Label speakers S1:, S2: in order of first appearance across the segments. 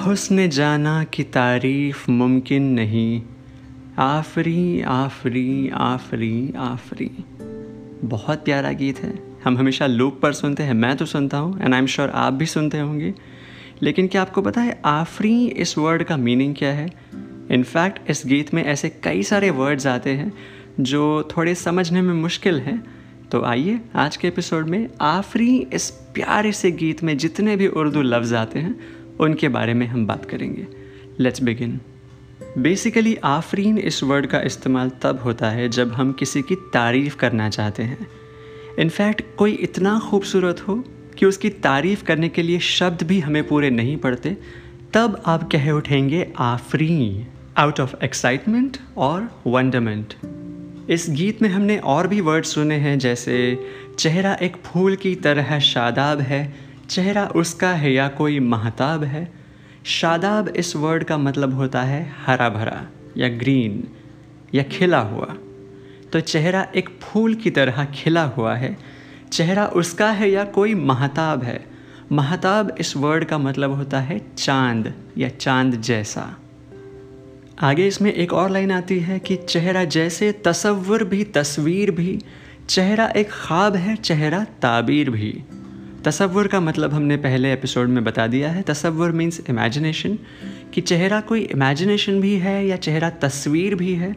S1: हुस्न जाना की तारीफ़ मुमकिन नहीं। आफरी आफरी आफरी आफरी। बहुत प्यारा गीत है। हम हमेशा लूप पर सुनते हैं, मैं तो सुनता हूँ एंड आई एम श्योर आप भी सुनते होंगे। लेकिन क्या आपको पता है, आफरी इस वर्ड का मीनिंग क्या है? इनफैक्ट इस गीत में ऐसे कई सारे वर्ड्स आते हैं, जो थोड़े समझने में मुश्किल हैं। तो आइए, आज के एपिसोड में आफरी इस प्यारे से गीत में जितने भी उर्दू लफ्ज़ आते हैं उनके बारे में हम बात करेंगे। लेट्स बिगिन बेसिकली आफरीन इस वर्ड का इस्तेमाल तब होता है जब हम किसी की तारीफ़ करना चाहते हैं। इनफैक्ट कोई इतना खूबसूरत हो कि उसकी तारीफ़ करने के लिए शब्द भी हमें पूरे नहीं पड़ते, तब आप कह उठेंगे आफरीन। आउट ऑफ़ एक्साइटमेंट और वंडरमेंट इस गीत में हमने और भी वर्ड सुने हैं, जैसे, चेहरा एक फूल की तरह शादाब है चेहरा उसका है या कोई महताब है? शादाब इस वर्ड का मतलब होता है हरा भरा या ग्रीन या खिला हुआ। तो चेहरा एक फूल की तरह खिला हुआ है। चेहरा उसका है या कोई महताब है? महताब इस वर्ड का मतलब होता है चाँद या चाँद जैसा। आगे इसमें एक और लाइन आती है कि चेहरा जैसे तसव्वुर भी, तस्वीर भी। चेहरा एक ख्वाब है, चेहरा ताबीर भी। तसव्वुर का मतलब हमने पहले एपिसोड में बता दिया है। तसव्वुर मीन्स इमेजिनेशन कि चेहरा कोई इमेजिनेशन भी है या चेहरा तस्वीर भी है,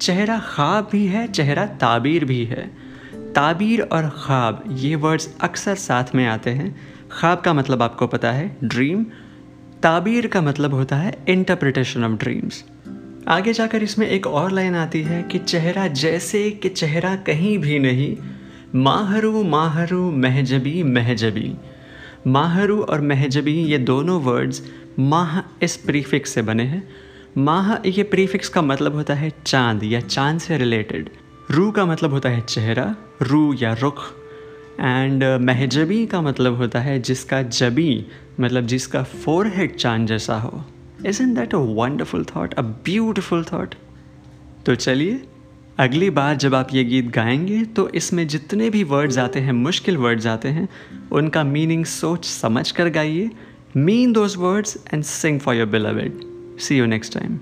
S1: चेहरा ख्वाब भी है, चेहरा ताबीर भी है। ताबीर और ख्वाब, ये वर्ड्स अक्सर साथ में आते हैं। ख्वाब का मतलब आपको पता है ड्रीम ताबीर का मतलब होता है इंटरप्रिटेशन ऑफ़ ड्रीम्स आगे जाकर इसमें एक और लाइन आती है कि चेहरा जैसे कि चेहरा कहीं भी नहीं माहरू माहरू, महजबी महजबी। माहरू और महजबी ये दोनों वर्ड्स माह इस प्रीफिक्स से बने हैं। माह ये प्रीफिक्स का मतलब होता है चाँद या चाँद से रिलेटेड रू का मतलब होता है चेहरा, रू या रुख। एंड महजबी का मतलब होता है जिसका जबी मतलब जिसका फोर हेड चाँद जैसा हो। Is in that a wonderful thought a beautiful thought तो चलिए अगली बार जब आप ये गीत गाएँगे तो इसमें जितने भी वर्ड्स आते हैं, मुश्किल वर्ड्स आते हैं, उनका मीनिंग सोच समझ कर गाइए। Mean those words and sing for your beloved see you next time